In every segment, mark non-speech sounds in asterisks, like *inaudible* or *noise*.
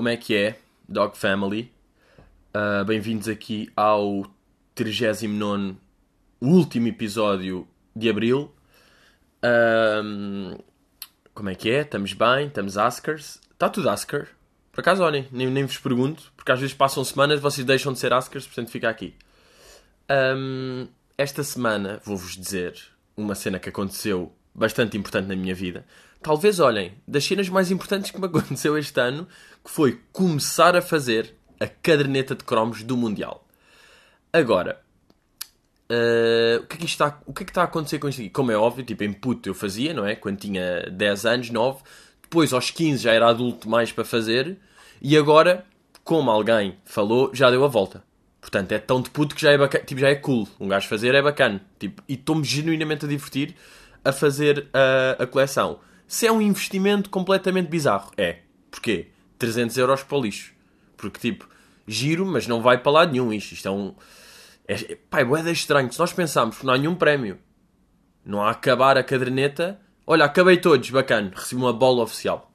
Como é que é, Dog Family? Uh, Bem-vindos aqui ao 39 último episódio de Abril. Um, como é que é? Estamos bem? Estamos Askers? Está tudo Asker? Por acaso, olhem, nem, nem vos pergunto, porque às vezes passam semanas vocês deixam de ser Askers, portanto fica aqui. Um, esta semana vou-vos dizer uma cena que aconteceu bastante importante na minha vida. Talvez, olhem, das cenas mais importantes que me *laughs* aconteceu este ano, que foi começar a fazer a caderneta de cromos do Mundial. Agora, uh, o, que é que está, o que é que está a acontecer com isto aqui? Como é óbvio, tipo, em puto eu fazia, não é? Quando tinha 10 anos, 9. Depois, aos 15, já era adulto mais para fazer. E agora, como alguém falou, já deu a volta. Portanto, é tão de puto que já é bacana, tipo, já é cool. Um gajo fazer é bacana. Tipo, e estou-me genuinamente a divertir a fazer a, a coleção. Se é um investimento completamente bizarro, é. Porquê? 300 euros para o lixo. Porque, tipo, giro, mas não vai para lado nenhum isto. Isto é um... É, pá, é estranho. Se nós pensarmos não há nenhum prémio, não há acabar a caderneta... Olha, acabei todos, bacana. Recebi uma bola oficial.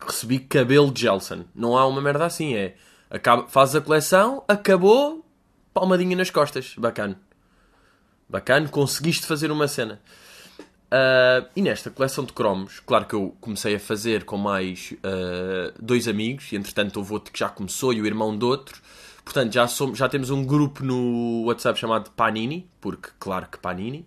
Recebi cabelo de Gelson. Não há uma merda assim, é... Acaba, faz a coleção, acabou, palmadinha nas costas. Bacana. Bacana, conseguiste fazer uma cena. Uh, e nesta coleção de cromos, claro que eu comecei a fazer com mais uh, dois amigos, e entretanto houve outro que já começou e o irmão de outro. Portanto, já, somos, já temos um grupo no WhatsApp chamado Panini, porque claro que Panini.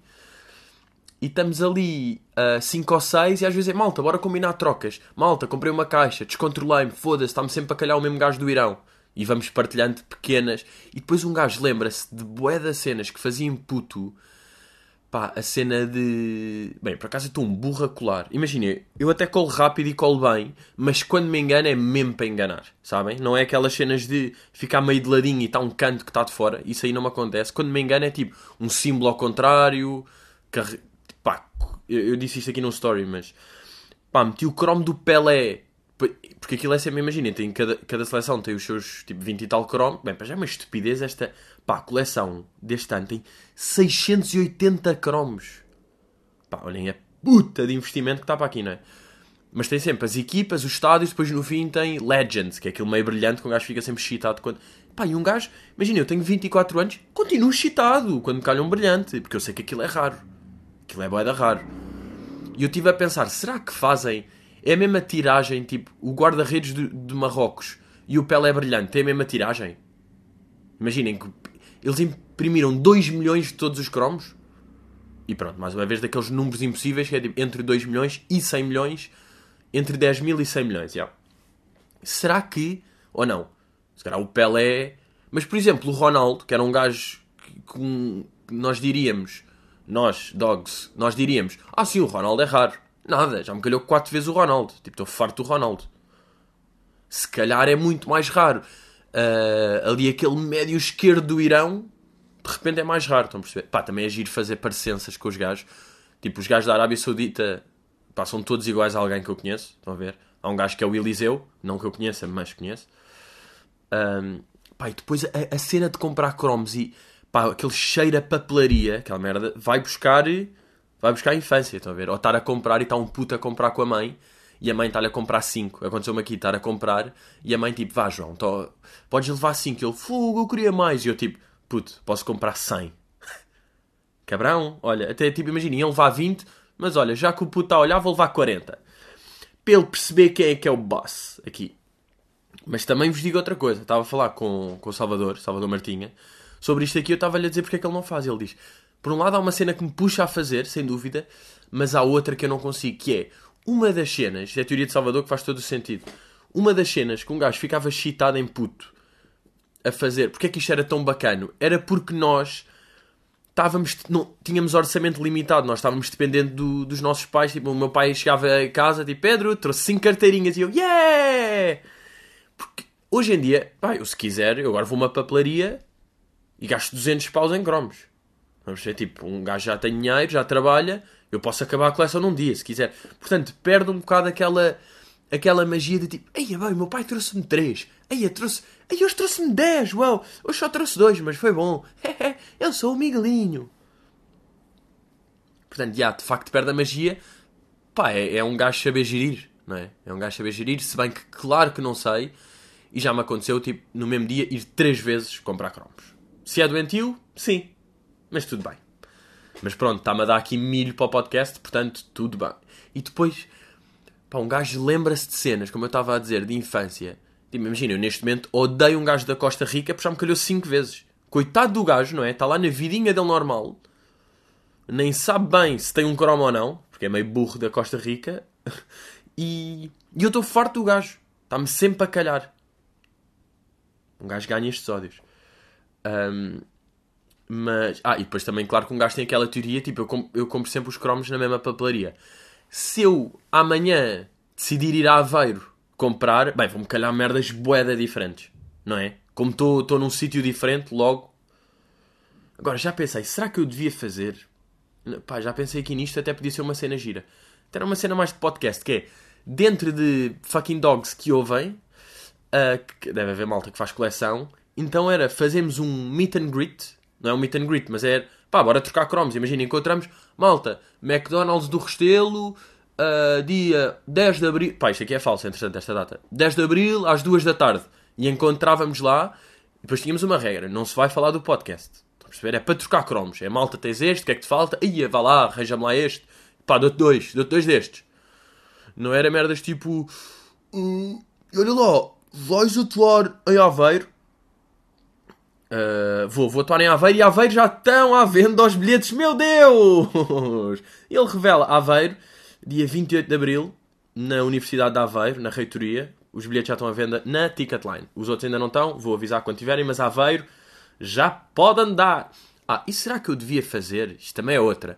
E estamos ali 5 uh, ou 6 e às vezes é malta, bora combinar trocas. Malta, comprei uma caixa, descontrolei-me, foda-se, está-me sempre a calhar o mesmo gajo do Irão e vamos partilhando pequenas. E depois um gajo lembra-se de bué das cenas que fazia em puto. Pá, a cena de. Bem, por acaso eu estou um burro a colar. Imaginem, eu até colo rápido e colo bem, mas quando me engano é mesmo para enganar, sabem? Não é aquelas cenas de ficar meio de ladinho e está um canto que está de fora. Isso aí não me acontece. Quando me engano é tipo um símbolo ao contrário. Carre... Pá, eu, eu disse isto aqui num story, mas. Pá, meti o cromo do Pelé porque aquilo é sempre, imagina, tem, cada, cada seleção tem os seus tipo 20 e tal cromos. Bem, para já é uma estupidez esta. Pá, a coleção deste ano tem 680 cromos. Pá, olhem a puta de investimento que está para aqui, não é? Mas tem sempre as equipas, os estádios, depois no fim tem Legends, que é aquele meio brilhante que um gajo fica sempre excitado quando. Pá, e um gajo, imagina, eu tenho 24 anos, continuo excitado quando me calha um brilhante, porque eu sei que aquilo é raro. Aquilo é boeda raro. E eu estive a pensar, será que fazem é a mesma tiragem, tipo, o guarda-redes de, de, Marrocos e o Pelé brilhante, é a mesma tiragem? Imaginem que eles imprimiram 2 milhões de todos os cromos. E pronto, mais uma vez daqueles números impossíveis, que é tipo, entre 2 milhões e 100 milhões, entre 10 mil e 100 milhões, yeah. Será que, ou não, se calhar o Pelé... Mas, por exemplo, o Ronaldo, que era um gajo que, que nós diríamos, nós, dogs, nós diríamos, ah sim, o Ronaldo é raro. Nada, já me calhou quatro vezes o Ronaldo. Tipo, estou farto do Ronaldo. Se calhar é muito mais raro. Uh, ali aquele médio esquerdo do Irão, de repente é mais raro, estão a perceber? Pá, também é giro fazer parecenças com os gajos. Tipo, os gajos da Arábia Saudita, pá, são todos iguais a alguém que eu conheço, estão a ver? Há um gajo que é o Eliseu, não que eu conheça, mas conheço. Um, pá, e depois a, a, cena de comprar cromos e, pá, aquele cheiro a papelaria, aquela merda, vai buscar vai buscar a infância, estão a ver? Ou estar a comprar e está um puto a comprar com a mãe e a mãe está-lhe a comprar 5. Aconteceu-me aqui, estar a comprar e a mãe tipo, vá João, tô... podes levar 5. Ele, fogo, eu queria mais. E eu tipo, puto, posso comprar 100. *laughs* Cabrão, olha, até tipo, imagina, iam levar 20, mas olha, já que o puto está a olhar, vou levar 40. Para ele perceber quem é que é o boss aqui. Mas também vos digo outra coisa. Estava a falar com, com o Salvador, Salvador Martinha, sobre isto aqui. Eu estava-lhe a dizer porque é que ele não faz. Ele diz: por um lado, há uma cena que me puxa a fazer, sem dúvida, mas há outra que eu não consigo, que é uma das cenas, é a teoria de Salvador que faz todo o sentido. Uma das cenas que um gajo ficava excitado em puto a fazer, porque é que isto era tão bacano? Era porque nós estávamos, não, tínhamos orçamento limitado, nós estávamos dependendo do, dos nossos pais. Tipo, o meu pai chegava a casa, tipo, Pedro, trouxe 5 carteirinhas e eu, yeah! Porque hoje em dia, pá, eu se quiser, eu agora vou a uma papelaria e gasto 200 paus em cromos. Vamos ser tipo, um gajo já tem dinheiro, já trabalha, eu posso acabar a coleção num dia, se quiser. Portanto, perde um bocado aquela, aquela magia de tipo, ei, meu pai trouxe-me 3, ei, trouxe, ei, hoje trouxe-me 10, uau, hoje só trouxe 2, mas foi bom, *laughs* eu sou o Miguelinho. Portanto, já, de facto perde a magia, pá, é, é um gajo saber gerir, não é? É um gajo saber gerir, se bem que claro que não sei, e já me aconteceu, tipo, no mesmo dia, ir três vezes comprar cromos. Se é doentio, sim, mas tudo bem. Mas pronto, está-me a dar aqui milho para o podcast, portanto, tudo bem. E depois, pá, um gajo lembra-se de cenas, como eu estava a dizer, de infância. Tipo, imagina, eu neste momento odeio um gajo da Costa Rica porque já me calhou cinco vezes. Coitado do gajo, não é? Está lá na vidinha dele normal. Nem sabe bem se tem um cromo ou não, porque é meio burro da Costa Rica. *laughs* E, e eu estou farto do gajo. Está-me sempre a calhar. Um gajo ganha estes ódios. Um, mas. Ah, e depois também, claro que um gajo tem aquela teoria, tipo, eu, eu compro sempre os cromos na mesma papelaria. Se eu amanhã decidir ir a Aveiro comprar, bem, vou-me calhar merdas boeda diferentes, não é? Como estou num sítio diferente, logo. Agora já pensei, será que eu devia fazer? Pá, já pensei aqui nisto, até podia ser uma cena gira. Até era uma cena mais de podcast, que é dentro de fucking dogs que ouvem, uh, que deve haver malta que faz coleção, então era fazemos um meet and greet, não é um meet and greet, mas é pá, bora trocar cromos. Imagina, encontramos malta, McDonald's do Restelo, uh, dia 10 de abril, pá, isto aqui é falso, interessante esta data, 10 de abril às 2 da tarde, e encontrávamos lá, depois tínhamos uma regra, não se vai falar do podcast. Estão a perceber? É para trocar cromos. É malta, tens este, o que é que te falta? Ia, vá lá, arranja-me lá este. Pá, dou-te dois, dou-te dois destes. Não era merdas tipo. Hum, olha lá, vais atuar em Aveiro? Uh, vou, vou atuar em Aveiro e Aveiro já estão à venda aos bilhetes, meu Deus! Ele revela Aveiro, dia 28 de Abril, na Universidade de Aveiro, na reitoria. Os bilhetes já estão à venda na Ticketline. Os outros ainda não estão, vou avisar quando tiverem, mas Aveiro já pode andar. Ah, e será que eu devia fazer? Isto também é outra.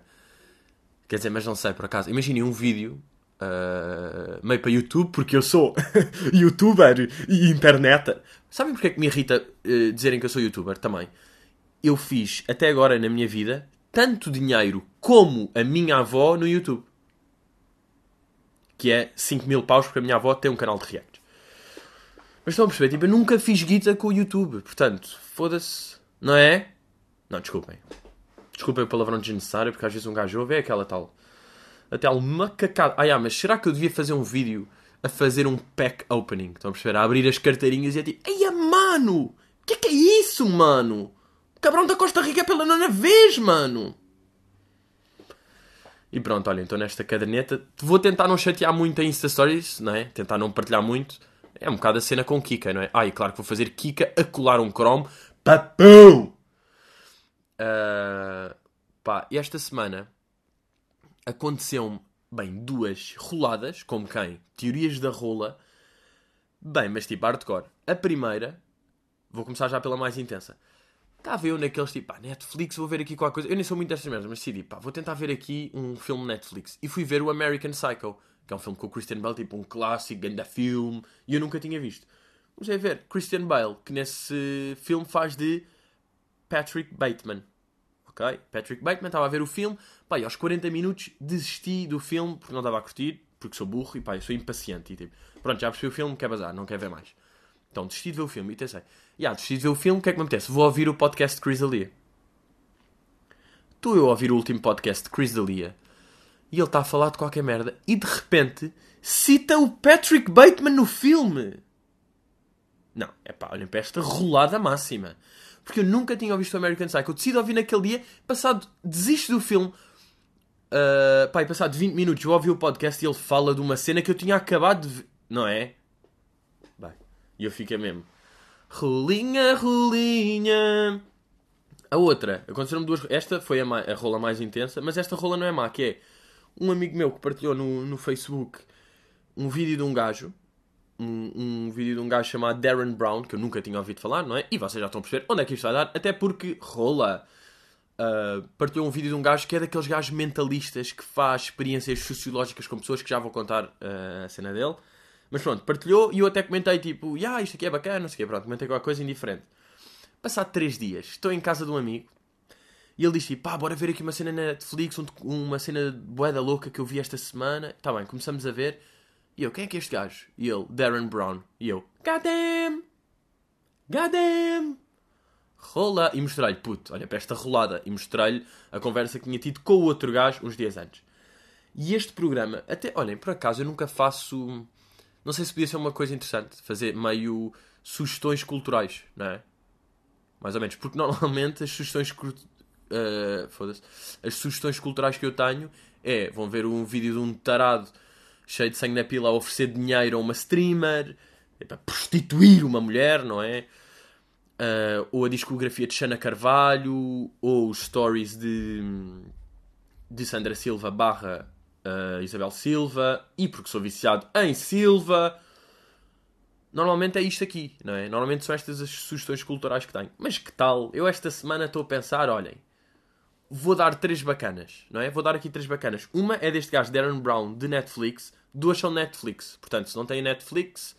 Quer dizer, mas não sei por acaso. Imaginem um vídeo uh, meio para YouTube, porque eu sou *laughs* youtuber e internet. Sabem porque é que me irrita uh, dizerem que eu sou youtuber também? Eu fiz até agora na minha vida tanto dinheiro como a minha avó no YouTube. Que é 5 mil paus, porque a minha avó tem um canal de react. Mas estão a perceber? Tipo, eu nunca fiz guita com o YouTube. Portanto, foda-se. Não é? Não, desculpem. Desculpem o palavrão desnecessário, porque às vezes um gajo ouve é aquela tal. A tal macacada. Ah, yeah, mas será que eu devia fazer um vídeo a fazer um pack opening? Estão a perceber? A abrir as carteirinhas e a tipo. Eia, mano! Que é que é isso, mano? O cabrão da Costa Rica é pela nona vez, mano! E pronto, olha, então nesta caderneta vou tentar não chatear muito a Insta Stories, não é? Tentar não partilhar muito. É um bocado a cena com Kika, não é? Ah, e claro que vou fazer Kika a colar um Chrome. Papum! Uh, pá, esta semana aconteceu-me, bem, duas roladas, como quem? Teorias da rola. Bem, mas tipo hardcore. A primeira, vou começar já pela mais intensa. Estava eu naqueles tipo, pá, Netflix, vou ver aqui qualquer coisa. Eu nem sou muito destas merdas, mas decidi, pá, vou tentar ver aqui um filme Netflix. E fui ver o American Psycho, que é um filme com o Christian Bale, tipo um clássico, grande filme, e eu nunca tinha visto. Comecei a ver Christian Bale, que nesse filme faz de Patrick Bateman. Ok? Patrick Bateman, estava a ver o filme, pá, e aos 40 minutos desisti do filme porque não estava a curtir, porque sou burro e pá, eu sou impaciente. E tipo, pronto, já percebi o filme, quer bazar, não quer ver mais. Então desisti de ver o filme e pensei, já, desisti de ver o filme, o que é que me apetece? Vou ouvir o podcast de Chris D'Elia. Estou eu a ouvir o último podcast de Chris D'Elia e ele está a falar de qualquer merda e de repente cita o Patrick Bateman no filme. Não, é pá, olhem para esta rolada máxima porque eu nunca tinha visto o American Psycho. Eu decido ouvir naquele dia, passado, desisto do filme. Uh, pá, e passado 20 minutos eu ouvi o podcast e ele fala de uma cena que eu tinha acabado de ver. Não é? Bem, e eu fiquei mesmo. Rolinha, rolinha. A outra, aconteceram-me duas. Esta foi a, a, rola mais intensa, mas esta rola não é má, que é um amigo meu que partilhou no, no Facebook um vídeo de um gajo um, um, vídeo de um gajo chamado Darren Brown, que eu nunca tinha ouvido falar, não é? E vocês já estão a perceber onde é que isto vai dar, até porque rola. Uh, partilhou um vídeo de um gajo que é daqueles gajos mentalistas que faz experiências sociológicas com pessoas que já vou contar uh, a cena dele. Mas pronto, partilhou e eu até comentei tipo, yeah, isto aqui é bacana, não sei o quê, pronto, comentei qualquer coisa indiferente. Passado 3 dias, estou em casa de um amigo e ele diz tipo, pá, bora ver aqui uma cena na Netflix, uma cena boeda louca que eu vi esta semana. Tá bem, começamos a ver. E eu, quem é que é este gajo? E ele, Darren Brown. E eu, goddamn! Goddamn! Rola! E mostrei-lhe, puto, olha para esta rolada. E mostrei-lhe a conversa que tinha tido com o outro gajo uns dias antes. E este programa, até, olhem, por acaso eu nunca faço. Não sei se podia ser uma coisa interessante, fazer meio sugestões culturais, não é? Mais ou menos, porque *laughs* normalmente as sugestões. Uh, foda-se. As sugestões culturais que eu tenho é: vão ver um vídeo de um tarado cheio de sangue na pila a oferecer dinheiro a uma streamer, para prostituir uma mulher, não é? Uh, ou a discografia de Xana Carvalho, ou os stories de, de Sandra Silva barra uh, Isabel Silva, e porque sou viciado em Silva. Normalmente é isto aqui, não é? Normalmente são estas as sugestões culturais que tenho. Mas que tal? Eu esta semana estou a pensar, olhem, vou dar três bacanas, não é? Vou dar aqui três bacanas. Uma é deste gajo Darren Brown, de Netflix. Duas são Netflix. Portanto, se não têm Netflix,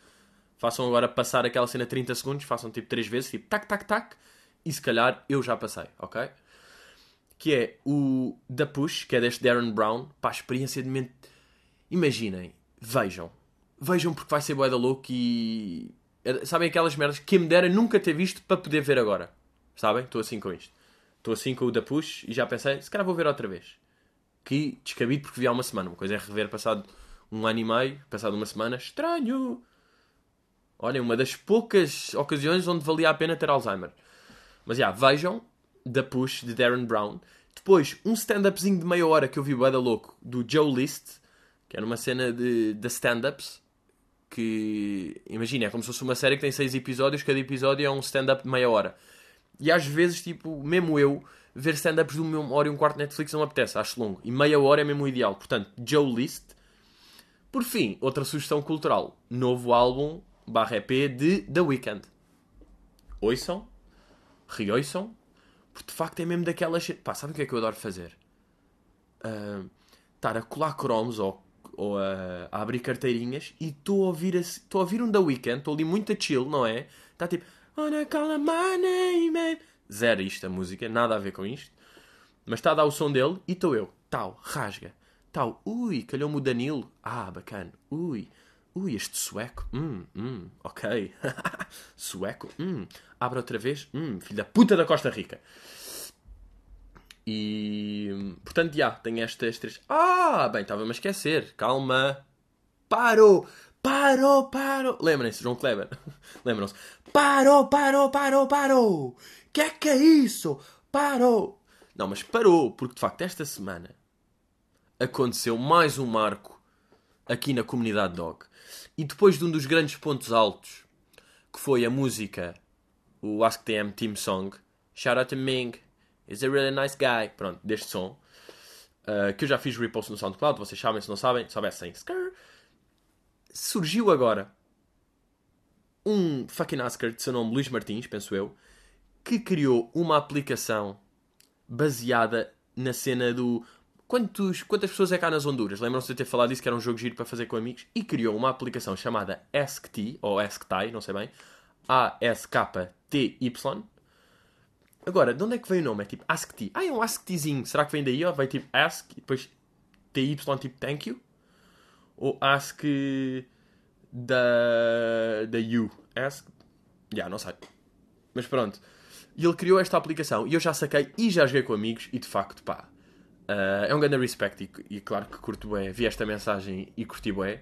Façam agora passar aquela cena 30 segundos, façam tipo 3 vezes, tipo tac, tac, tac, e se calhar eu já passei, ok? Que é o da Push, que é deste Darren Brown, para a experiência de mente. Imaginem, vejam, vejam porque vai ser boeda louco e. Sabem aquelas merdas que me dera nunca ter visto para poder ver agora. Sabem? Estou assim com isto. Estou assim com o da Push e já pensei, se calhar vou ver outra vez. Que descabido porque vi há uma semana. Uma coisa é rever passado um ano e meio, passado uma semana. Estranho! Olhem, uma das poucas ocasiões onde valia a pena ter Alzheimer. Mas já, yeah, vejam The Push de Darren Brown. Depois, um stand-upzinho de meia hora que eu vi bué da louco, do Joe List, que era uma cena de, de stand-ups. Que, imagina, é como se fosse uma série que tem seis episódios, cada episódio é um stand-up de meia hora. E às vezes, tipo, mesmo eu, ver stand-ups de uma hora e um quarto Netflix não apetece, acho longo. E meia hora é mesmo o ideal. Portanto, Joe List. Por fim, outra sugestão cultural. Novo álbum barra EP de The Weeknd. Ouçam, reouçam, porque de facto é mesmo daquelas. Pá, sabem o que é que eu adoro fazer? Uh, estar a colar cromos ou, ou a, a, abrir carteirinhas e estou a ouvir estou a ouvir um The Weeknd, estou ali muito a chill, não é? Está tipo. Wanna call my name, Zero isto a música, nada a ver com isto. Mas está a dar o som dele e estou eu. Tal, rasga. Tal, ui, calhou-me o Danilo. Ah, bacana. Ui, Ui, este sueco. Hum, hum, ok. *laughs* sueco. Hum. Abre outra vez. Hum, filho da puta da Costa Rica. E. Portanto, já, tenho estas três. Ah, bem, estava-me a esquecer. Calma. Parou! Parou, parou! Lembrem-se, João Kleber. *laughs* Lembram-se. Parou, parou, parou, parou! Que é que é isso? Parou! Não, mas parou, porque de facto esta semana aconteceu mais um marco aqui na comunidade dog. E depois de um dos grandes pontos altos, que foi a música, o Ask TM Team Song, Shout out to Ming, he's a really nice guy, pronto, deste som, uh, que eu já fiz repost no SoundCloud, vocês sabem, se não sabem, soubessem. Surgiu agora um fucking Asker de seu nome Luís Martins, penso eu, que criou uma aplicação baseada na cena do Quantos, quantas pessoas é cá nas Honduras? Lembram-se de ter falado disso que era um jogo giro para fazer com amigos? E criou uma aplicação chamada AskT, ou AskTy, não sei bem. A-S-K-T-Y. Agora, de onde é que veio o nome? É tipo AskT. Ah, é um AskTzinho. Será que vem daí? Ou vai tipo Ask e depois TY tipo Thank you? Ou Ask da, da You? Ask? Já, yeah, não sei. Mas pronto. E ele criou esta aplicação e eu já saquei e já joguei com amigos e de facto, pá, Uh, é um grande respect e, e, claro que curto bem. Vi esta mensagem e curti bem.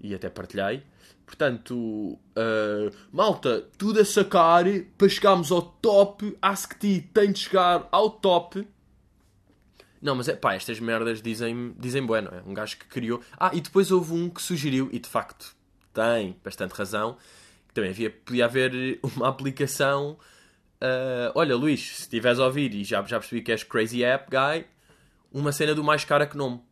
E até partilhei. Portanto, uh, malta, tudo a sacar para chegarmos ao top. Ti tem de chegar ao top. Não, mas é pá, estas merdas dizem, dizem bueno. É um gajo que criou. Ah, e depois houve um que sugeriu, e de facto tem bastante razão, que também havia, podia haver uma aplicação. Uh, olha, Luís, se estiveres a ouvir e já, já percebi que és Crazy App Guy, uma cena do mais cara que nome.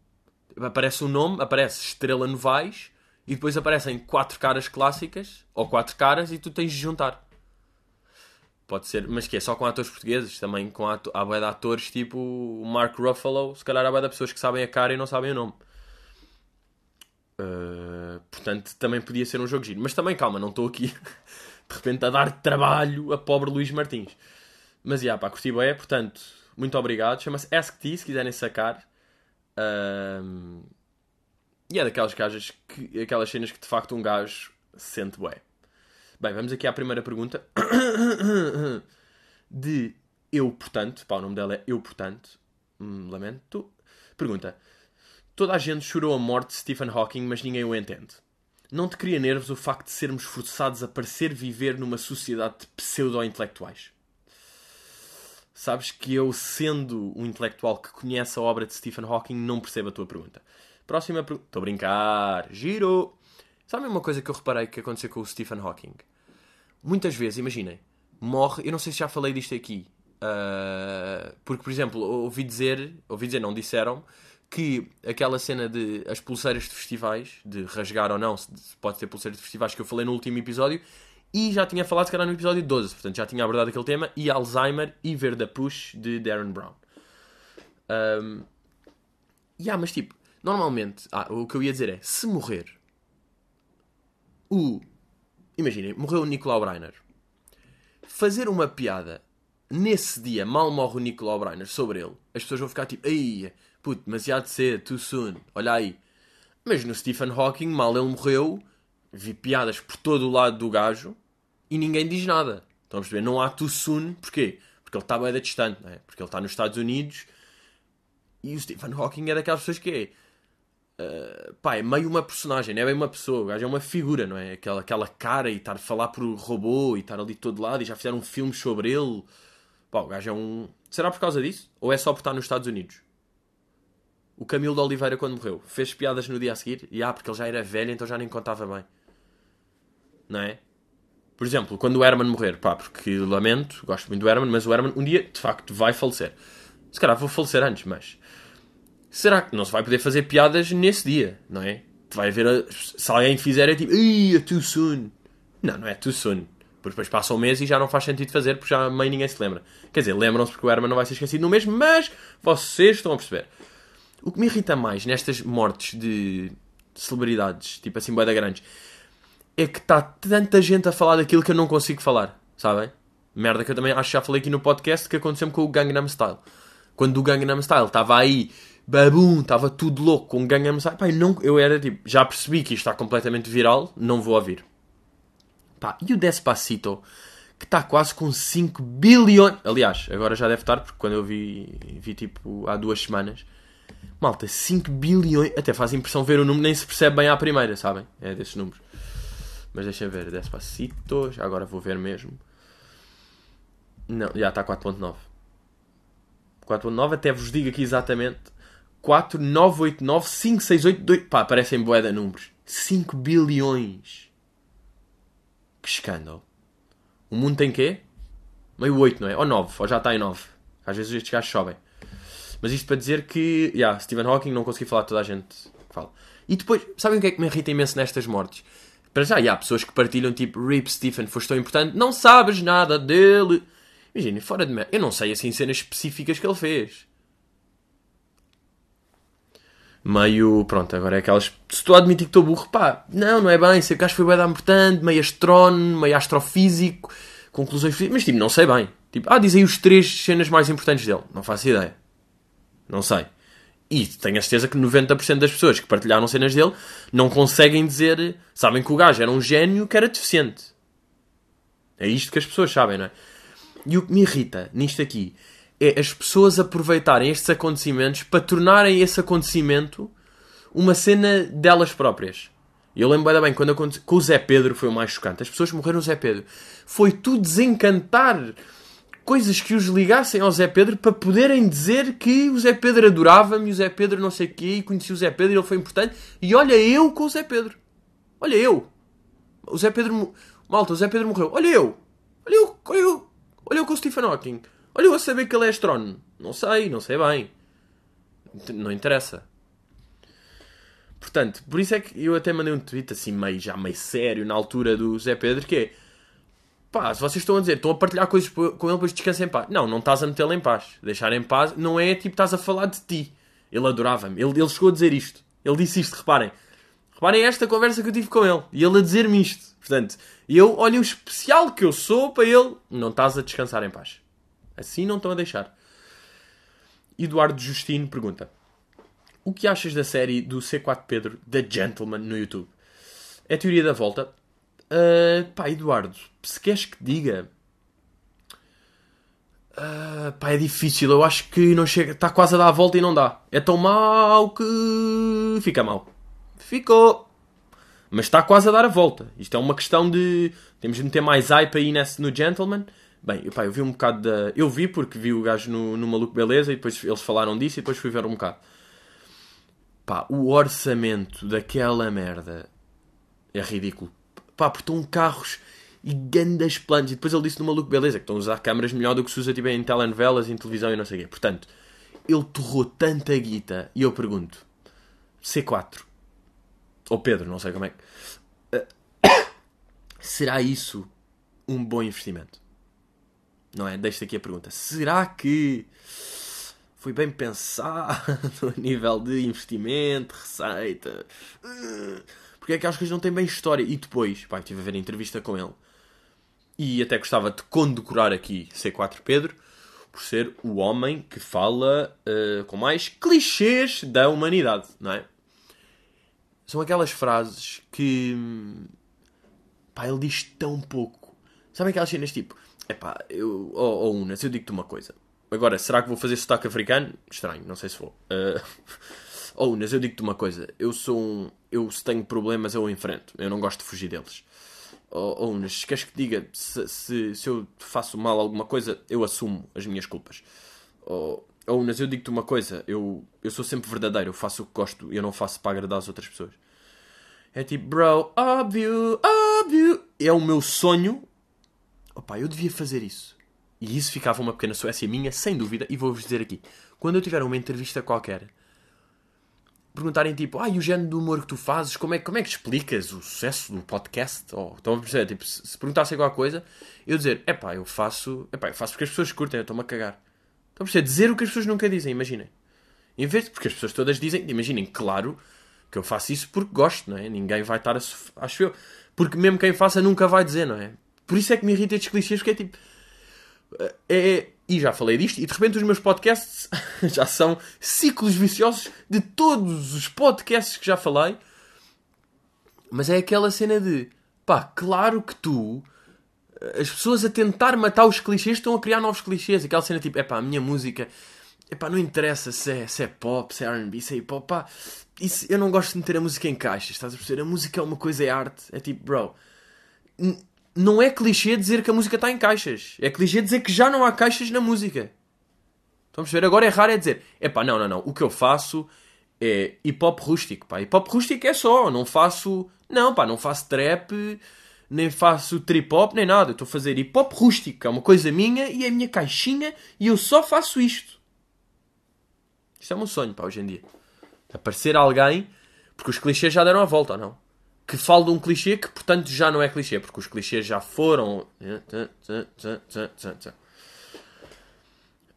Aparece o nome, aparece Estrela Novais e depois aparecem quatro caras clássicas ou quatro caras e tu tens de juntar. Pode ser, mas que é só com atores portugueses, também com ato, há bué de atores tipo o Mark Ruffalo, se calhar há bué de pessoas que sabem a cara e não sabem o nome. Uh, portanto, também podia ser um jogo giro. Mas também, calma, não estou aqui *laughs* de repente a dar trabalho a pobre Luís Martins. Mas, já, pá, curti bem, portanto, muito obrigado. Chama-se AskT, se quiserem sacar. Um, e é daquelas que, aquelas cenas que de facto um gajo sente bem. Bem, vamos aqui à primeira pergunta. *coughs* De eu, portanto, pá, o nome dela é Eu, portanto. Hum, lamento. Pergunta: Toda a gente chorou a morte de Stephen Hawking, mas ninguém o entende. Não te cria nervos o facto de sermos forçados a parecer viver numa sociedade de pseudo-intelectuais? Sabes que eu, sendo um intelectual que conhece a obra de Stephen Hawking, não percebo a tua pergunta. Próxima pergunta. Estou a brincar. Giro! Sabe uma coisa que eu reparei que aconteceu com o Stephen Hawking? Muitas vezes, imaginem, morre. Eu não sei se já falei disto aqui. Uh, porque, por exemplo, ouvi dizer, ouvi dizer, não disseram, que aquela cena de as pulseiras de festivais, de rasgar ou não, se pode ter pulseiras de festivais, que eu falei no último episódio, e já tinha falado, se calhar, no episódio 12, portanto já tinha abordado aquele tema, e Alzheimer e Ver da Push de Darren Brown. Um, yeah, mas tipo, normalmente, ah, o que eu ia dizer é, se morrer o. Imaginem, morreu o Nicolau Breiner. Fazer uma piada nesse dia, mal morre o Nicolau Breiner sobre ele, as pessoas vão ficar tipo, ai, puto, demasiado cedo, too soon, olha aí. Mas no Stephen Hawking, mal ele morreu, vi piadas por todo o lado do gajo e ninguém diz nada. Estão a perceber? Não há too soon, porquê? Porque ele está bem distante, não é? Porque ele está nos Estados Unidos e o Stephen Hawking é daquelas pessoas que é Uh, pá, é meio uma personagem, não é bem uma pessoa, o gajo é uma figura, não é? Aquela, aquela cara e estar a falar por robô e estar ali todo lado e já fizeram um filme sobre ele. Pá, o gajo é um. Será por causa disso? Ou é só por estar nos Estados Unidos? O Camilo de Oliveira, quando morreu, fez piadas no dia a seguir e ah, porque ele já era velho, então já nem contava bem, não é? Por exemplo, quando o Herman morrer, pá, porque lamento, gosto muito do Herman, mas o Herman um dia de facto vai falecer. Se calhar vou falecer antes, mas será que não se vai poder fazer piadas nesse dia, não é? Vai haver. Se alguém fizer, é tipo, é too soon. Não, não é too soon. Porque depois passa um mês e já não faz sentido fazer porque já meio ninguém se lembra. Quer dizer, lembram-se porque o Herman não vai ser esquecido no mês, mas vocês estão a perceber. O que me irrita mais nestas mortes de celebridades, tipo assim, boeda grandes, é que está tanta gente a falar daquilo que eu não consigo falar, sabem? Merda que eu também acho que já falei aqui no podcast que aconteceu com o Gangnam Style. Quando o Gangnam Style estava aí babum, estava tudo louco com Gangnam Style. Pá, eu, não, eu era tipo, já percebi que isto está completamente viral, não vou ouvir. Pá, e o Despacito, que está quase com 5 bilhões. Aliás, agora já deve estar, porque quando eu vi, vi tipo há duas semanas. Malta, 5 bilhões. Até faz impressão ver o número, nem se percebe bem à primeira, sabem? É desses números. Mas deixa ver, Despacito, já agora vou ver mesmo. Não, já está 4.9. 4.9, até vos digo aqui exatamente 4, 9, 8, 9, 5, 6, 8, 2. Pá, parecem boeda números. 5 bilhões. Que escândalo. O mundo tem quê? Meio 8, não é? Ou 9, ou já está em 9. Às vezes estes gajos sobem. Mas isto para dizer que, yeah, Stephen Hawking não consegui falar toda a gente fala. E depois, sabem o que é que me irrita imenso nestas mortes? Para já, há pessoas que partilham tipo, Rip Stephen, foste tão importante, não sabes nada dele. Imaginem, fora de mim, eu não sei assim cenas específicas que ele fez meio. Pronto, agora é aquelas. Se estou a admitir que estou burro, pá, não, não é bem. Sei que acho que foi bem importante, meio astrónomo, meio astrofísico, conclusões físicas, mas tipo, não sei bem. Tipo, ah, dizem os três cenas mais importantes dele. Não faço ideia. Não sei. E tenho a certeza que 90% das pessoas que partilharam cenas dele não conseguem dizer. Sabem que o gajo era um gênio que era deficiente. É isto que as pessoas sabem, não é? E o que me irrita nisto aqui é as pessoas aproveitarem estes acontecimentos para tornarem esse acontecimento uma cena delas próprias. Eu lembro bem, quando aconteceu com o Zé Pedro foi o mais chocante. As pessoas morreram o Zé Pedro. Foi tudo desencantar coisas que os ligassem ao Zé Pedro para poderem dizer que o Zé Pedro adorava-me o Zé Pedro não sei o quê e conheci o Zé Pedro e ele foi importante. E olha eu com o Zé Pedro. Olha eu. O Zé Pedro... Malta, o Zé Pedro morreu. Olha eu. Olha eu. Olha eu, olha eu com o Stephen Hawking. Olha, eu a saber que ele é astrónomo. Não sei, não sei bem. Não interessa. Portanto, por isso é que eu até mandei um tweet assim, meio, já meio sério, na altura do Zé Pedro, que é pá, se vocês estão a dizer, estão a partilhar coisas com ele, depois descansem em paz. Não, não estás a metê-lo em paz. Deixar em paz não é tipo, estás a falar de ti. Ele adorava-me. Ele, ele chegou a dizer isto. Ele disse isto, reparem. Reparem esta conversa que eu tive com ele. E ele a dizer-me isto. Portanto, eu, olha o especial que eu sou para ele. Não estás a descansar em paz. Assim não estão a deixar. Eduardo Justino pergunta: O que achas da série do C4 Pedro, The Gentleman, no YouTube? É teoria da volta? Uh, pá, Eduardo, se queres que diga. Uh, pá, é difícil. Eu acho que não chega. Está quase a dar a volta e não dá. É tão mau que fica mal. Ficou. Mas está quase a dar a volta. Isto é uma questão de. Temos de meter mais hype aí nesse, no Gentleman. Bem, pá, eu vi um bocado da. Eu vi porque vi o gajo no, no Maluco Beleza e depois eles falaram disso e depois fui ver um bocado. Pá, o orçamento daquela merda é ridículo. Pá, porque estão carros e grandes planos. E depois ele disse no Maluco Beleza que estão a usar câmaras melhor do que se usa tipo, em telenovelas, em televisão e não sei o quê. Portanto, ele torrou tanta guita. E eu pergunto: C4 ou Pedro, não sei como é que. *coughs* Será isso um bom investimento? Não é? Deixo aqui a pergunta. Será que foi bem pensado *laughs* a nível de investimento, receita? Porque é que as coisas não têm bem história? E depois, pá, estive a ver a entrevista com ele e até gostava de condecorar aqui C4 Pedro por ser o homem que fala uh, com mais clichês da humanidade, não é? São aquelas frases que. Pá, ele diz tão pouco. Sabem aquelas cenas tipo. É pá, eu. Oh, oh Unas, eu digo-te uma coisa. Agora, será que vou fazer sotaque africano? Estranho, não sei se vou. Uh... *laughs* Oh Unas, eu digo-te uma coisa. Eu sou um. Eu se tenho problemas, eu enfrento. Eu não gosto de fugir deles. Oh, oh Unas, queres que diga se, se, se eu faço mal alguma coisa, eu assumo as minhas culpas. Oh, ou, mas eu digo-te uma coisa, eu, eu sou sempre verdadeiro, eu faço o que gosto e eu não faço para agradar as outras pessoas. É tipo, bro, óbvio, óbvio. É o meu sonho. Opa, eu devia fazer isso. E isso ficava uma pequena Suécia minha, sem dúvida, e vou-vos dizer aqui. Quando eu tiver uma entrevista qualquer, perguntarem tipo, ah, e o género do humor que tu fazes, como é, como é que explicas o sucesso do podcast? Ou, estão a perceber? Tipo, se, se perguntassem alguma coisa, eu dizer, é pá, eu faço, epá, eu faço porque as pessoas curtem, eu estou-me a cagar. Estão a perceber? Dizer o que as pessoas nunca dizem, imaginem. Em vez de, porque as pessoas todas dizem, imaginem, claro que eu faço isso porque gosto, não é? Ninguém vai estar a. Acho eu. Porque mesmo quem faça nunca vai dizer, não é? Por isso é que me irrita estes clichês, porque é tipo. É, é, e já falei disto, e de repente os meus podcasts *laughs* já são ciclos viciosos de todos os podcasts que já falei. Mas é aquela cena de pá, claro que tu as pessoas a tentar matar os clichês estão a criar novos clichês. Aquela cena tipo, é pá, a minha música, é pá, não interessa se é, se é pop, se é RB, se é hip hop, pá, isso, eu não gosto de meter a música em caixas, estás a perceber? A música é uma coisa, é arte. É tipo, bro, não é clichê dizer que a música está em caixas, é clichê dizer que já não há caixas na música. A perceber? Agora é raro é dizer, é pá, não, não, não, o que eu faço é hip hop rústico, pá, hip hop rústico é só, não faço, não, pá, não faço trap nem faço trip hop, nem nada. Estou a fazer hip hop rústico, é uma coisa minha e é a minha caixinha e eu só faço isto. Isto é um sonho, pá, hoje em dia. Aparecer alguém, porque os clichês já deram a volta, ou não? Que fale de um clichê que, portanto, já não é clichê, porque os clichês já foram.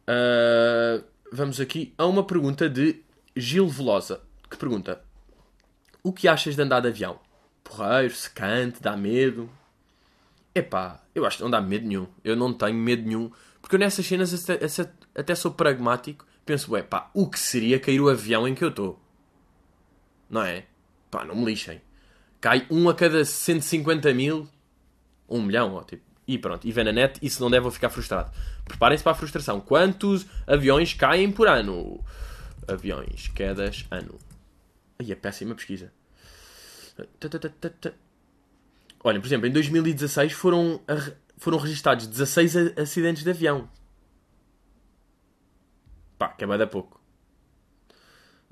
Uh, vamos aqui a uma pergunta de Gil Velosa, que pergunta: O que achas de andar de avião? porreiro, secante, dá medo. Epá, eu acho que não dá medo nenhum. Eu não tenho medo nenhum. Porque eu nessas cenas até, até sou pragmático. Penso, é pá, o que seria cair o avião em que eu estou? Não é? Pá, não me lixem. Cai um a cada 150 mil. Um milhão, ó, tipo. E pronto, e vê na net, isso não deve ficar frustrado. Preparem-se para a frustração. Quantos aviões caem por ano? Aviões, quedas, ano. Aí é péssima pesquisa. Olha, por exemplo, em 2016 foram, foram registados 16 acidentes de avião. Pá, que é bem da pouco.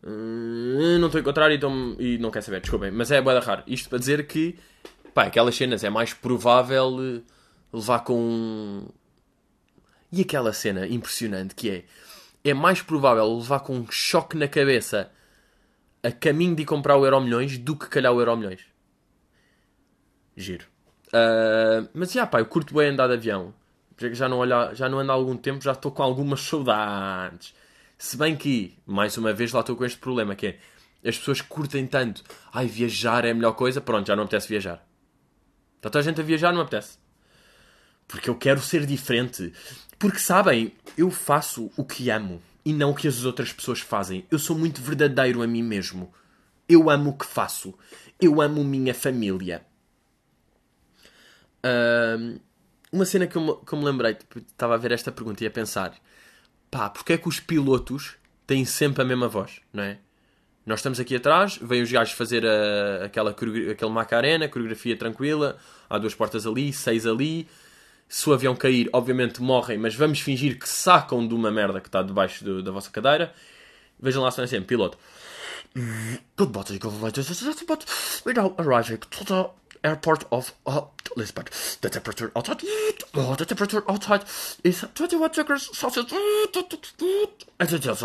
Uh, não estou a encontrar e, então, e não quer saber, desculpem. Mas é bem da raro. Isto para dizer que, pá, aquelas cenas é mais provável eh, levar com. E aquela cena impressionante que é. É mais provável levar com um choque na cabeça a caminho de comprar o Euro Milhões do que calhar o Euro Milhões. Giro. Uh, mas já, pá, eu curto bem andar de avião. Já não, olha, já não ando há algum tempo, já estou com algumas saudades. Se bem que, mais uma vez, lá estou com este problema, que é as pessoas curtem tanto. Ai, viajar é a melhor coisa. Pronto, já não apetece viajar. Está toda a gente a viajar, não apetece. Porque eu quero ser diferente. Porque, sabem, eu faço o que amo e não o que as outras pessoas fazem. Eu sou muito verdadeiro a mim mesmo. Eu amo o que faço. Eu amo minha família. Uh, uma cena que eu, me, que eu me lembrei, tipo, estava a ver esta pergunta e a pensar: pá, porque é que os pilotos têm sempre a mesma voz, não é? Nós estamos aqui atrás, vêm os gajos fazer a, aquela, aquele Macarena, coreografia tranquila, há duas portas ali, seis ali. Se o avião cair, obviamente morrem, mas vamos fingir que sacam de uma merda que está debaixo do, da vossa cadeira. Vejam lá, são sempre piloto. Good morning, we now arriving to the airport of uh, Lisbon. The temperature outside, oh, the temperature outside is 21 degrees Celsius. And it is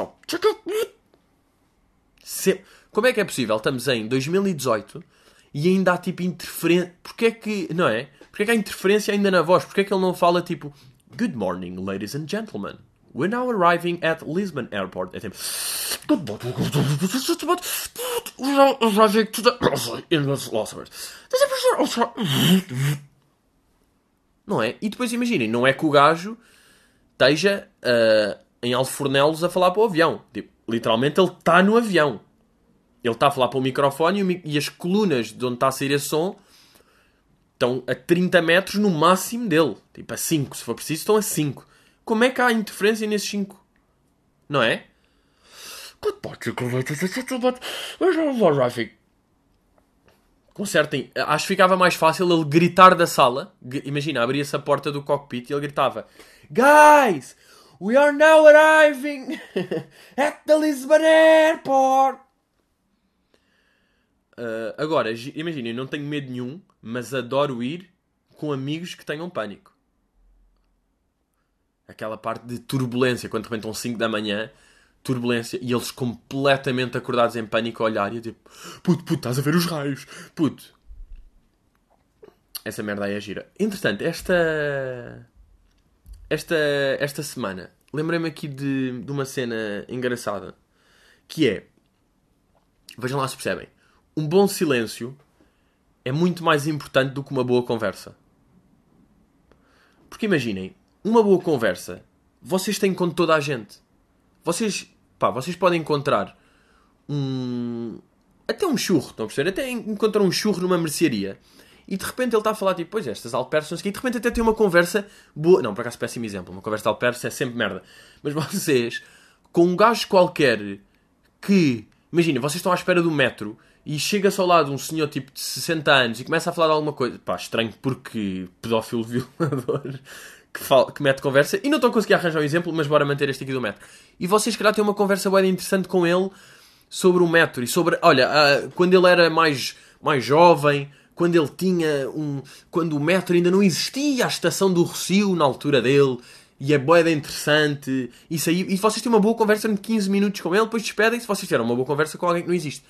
Se... Como é que é possível? Estamos em 2018 e ainda há tipo interferência. Porquê é que. Não é? Porquê é que há interferência ainda na voz? Porquê é que ele não fala tipo Good morning, ladies and gentlemen. We're now arriving at Lisbon Airport. É the. Não é? E depois imaginem, não é que o gajo esteja uh, em Alfornelos a falar para o avião. Tipo, literalmente ele está no avião. Ele está a falar para o microfone e, as colunas de onde está a sair esse som estão a 30 metros no máximo dele. Tipo, a 5, se for preciso, estão a 5. Como é que há interferência nesses 5? Não é? Consertem. Acho que ficava mais fácil ele gritar da sala. Imagina, abria-se a porta do cockpit e ele gritava: Guys! We are now arriving *laughs* at the Lisbon Airport. Uh, agora, imagina, eu não tenho medo nenhum, mas adoro ir com amigos que tenham pânico. Aquela parte de turbulência, quando são 5 da manhã, turbulência, e eles completamente acordados em pânico a olhar e tipo, puto, puto, estás a ver os raios, puto. Essa merda aí é gira. Entretanto, esta esta, esta semana lembrei-me aqui de, de uma cena engraçada que é vejam lá se percebem um bom silêncio é muito mais importante do que uma boa conversa. Porque imaginem, uma boa conversa vocês têm com toda a gente. Vocês, pá, vocês podem encontrar um. Até um churro, estão a perceber? Até encontrar um churro numa mercearia e de repente ele está a falar tipo, pois estas alperces, e de repente até tem uma conversa boa. Não, por acaso péssimo exemplo, uma conversa de alperces é sempre merda. Mas *laughs* vocês, com um gajo qualquer que, imagina, vocês estão à espera do metro e chega-se ao lado um senhor tipo de 60 anos e começa a falar de alguma coisa, pá, estranho porque pedófilo *laughs* violador. Que, fala, que mete conversa e não estou a conseguir arranjar um exemplo, mas bora manter este aqui do metro. E vocês, calhar, têm uma conversa bem interessante com ele sobre o metro e sobre, olha, uh, quando ele era mais, mais jovem, quando ele tinha um. quando o metro ainda não existia, a estação do Rocio na altura dele, e é boeda interessante, isso aí, e vocês têm uma boa conversa de 15 minutos com ele, depois despedem-se, vocês tiveram uma boa conversa com alguém que não existe.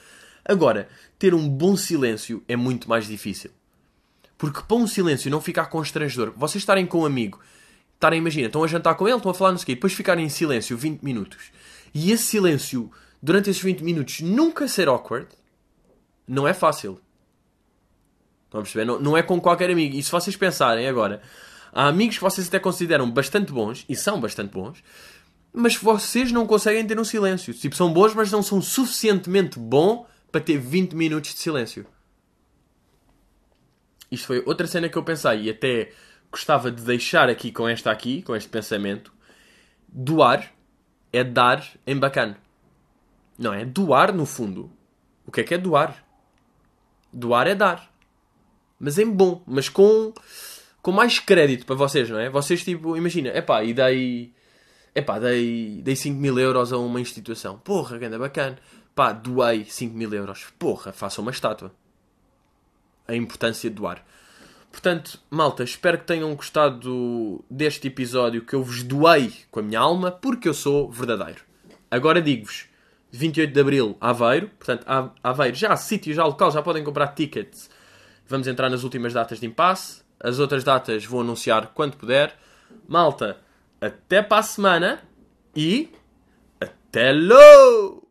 Agora, ter um bom silêncio é muito mais difícil. Porque para um silêncio não ficar constrangedor, vocês estarem com um amigo, estarem, imagina, estão a jantar com ele, estão a falar no seguinte, depois ficarem em silêncio 20 minutos, e esse silêncio, durante esses 20 minutos, nunca ser awkward, não é fácil. Estão a perceber? Não, não é com qualquer amigo. E se vocês pensarem agora, há amigos que vocês até consideram bastante bons, e são bastante bons, mas vocês não conseguem ter um silêncio. Tipo, são bons, mas não são suficientemente bom para ter 20 minutos de silêncio. Isto foi outra cena que eu pensei e até gostava de deixar aqui com esta aqui, com este pensamento. Doar é dar em bacana. Não é? Doar, no fundo. O que é que é doar? Doar é dar mas em bom, mas com, com mais crédito para vocês, não é? Vocês, tipo, imagina, epá, e dei, epá, dei, dei 5 mil euros a uma instituição. Porra, ganda bacana. Pá, doei 5 mil euros. Porra, faça uma estátua. A importância de doar. Portanto, malta, espero que tenham gostado deste episódio que eu vos doei com a minha alma, porque eu sou verdadeiro. Agora digo-vos, 28 de Abril, Aveiro. Portanto, Aveiro, já há sítio, já há local, já podem comprar tickets Vamos entrar nas últimas datas de impasse. As outras datas vou anunciar quando puder. Malta, até para a semana e até logo!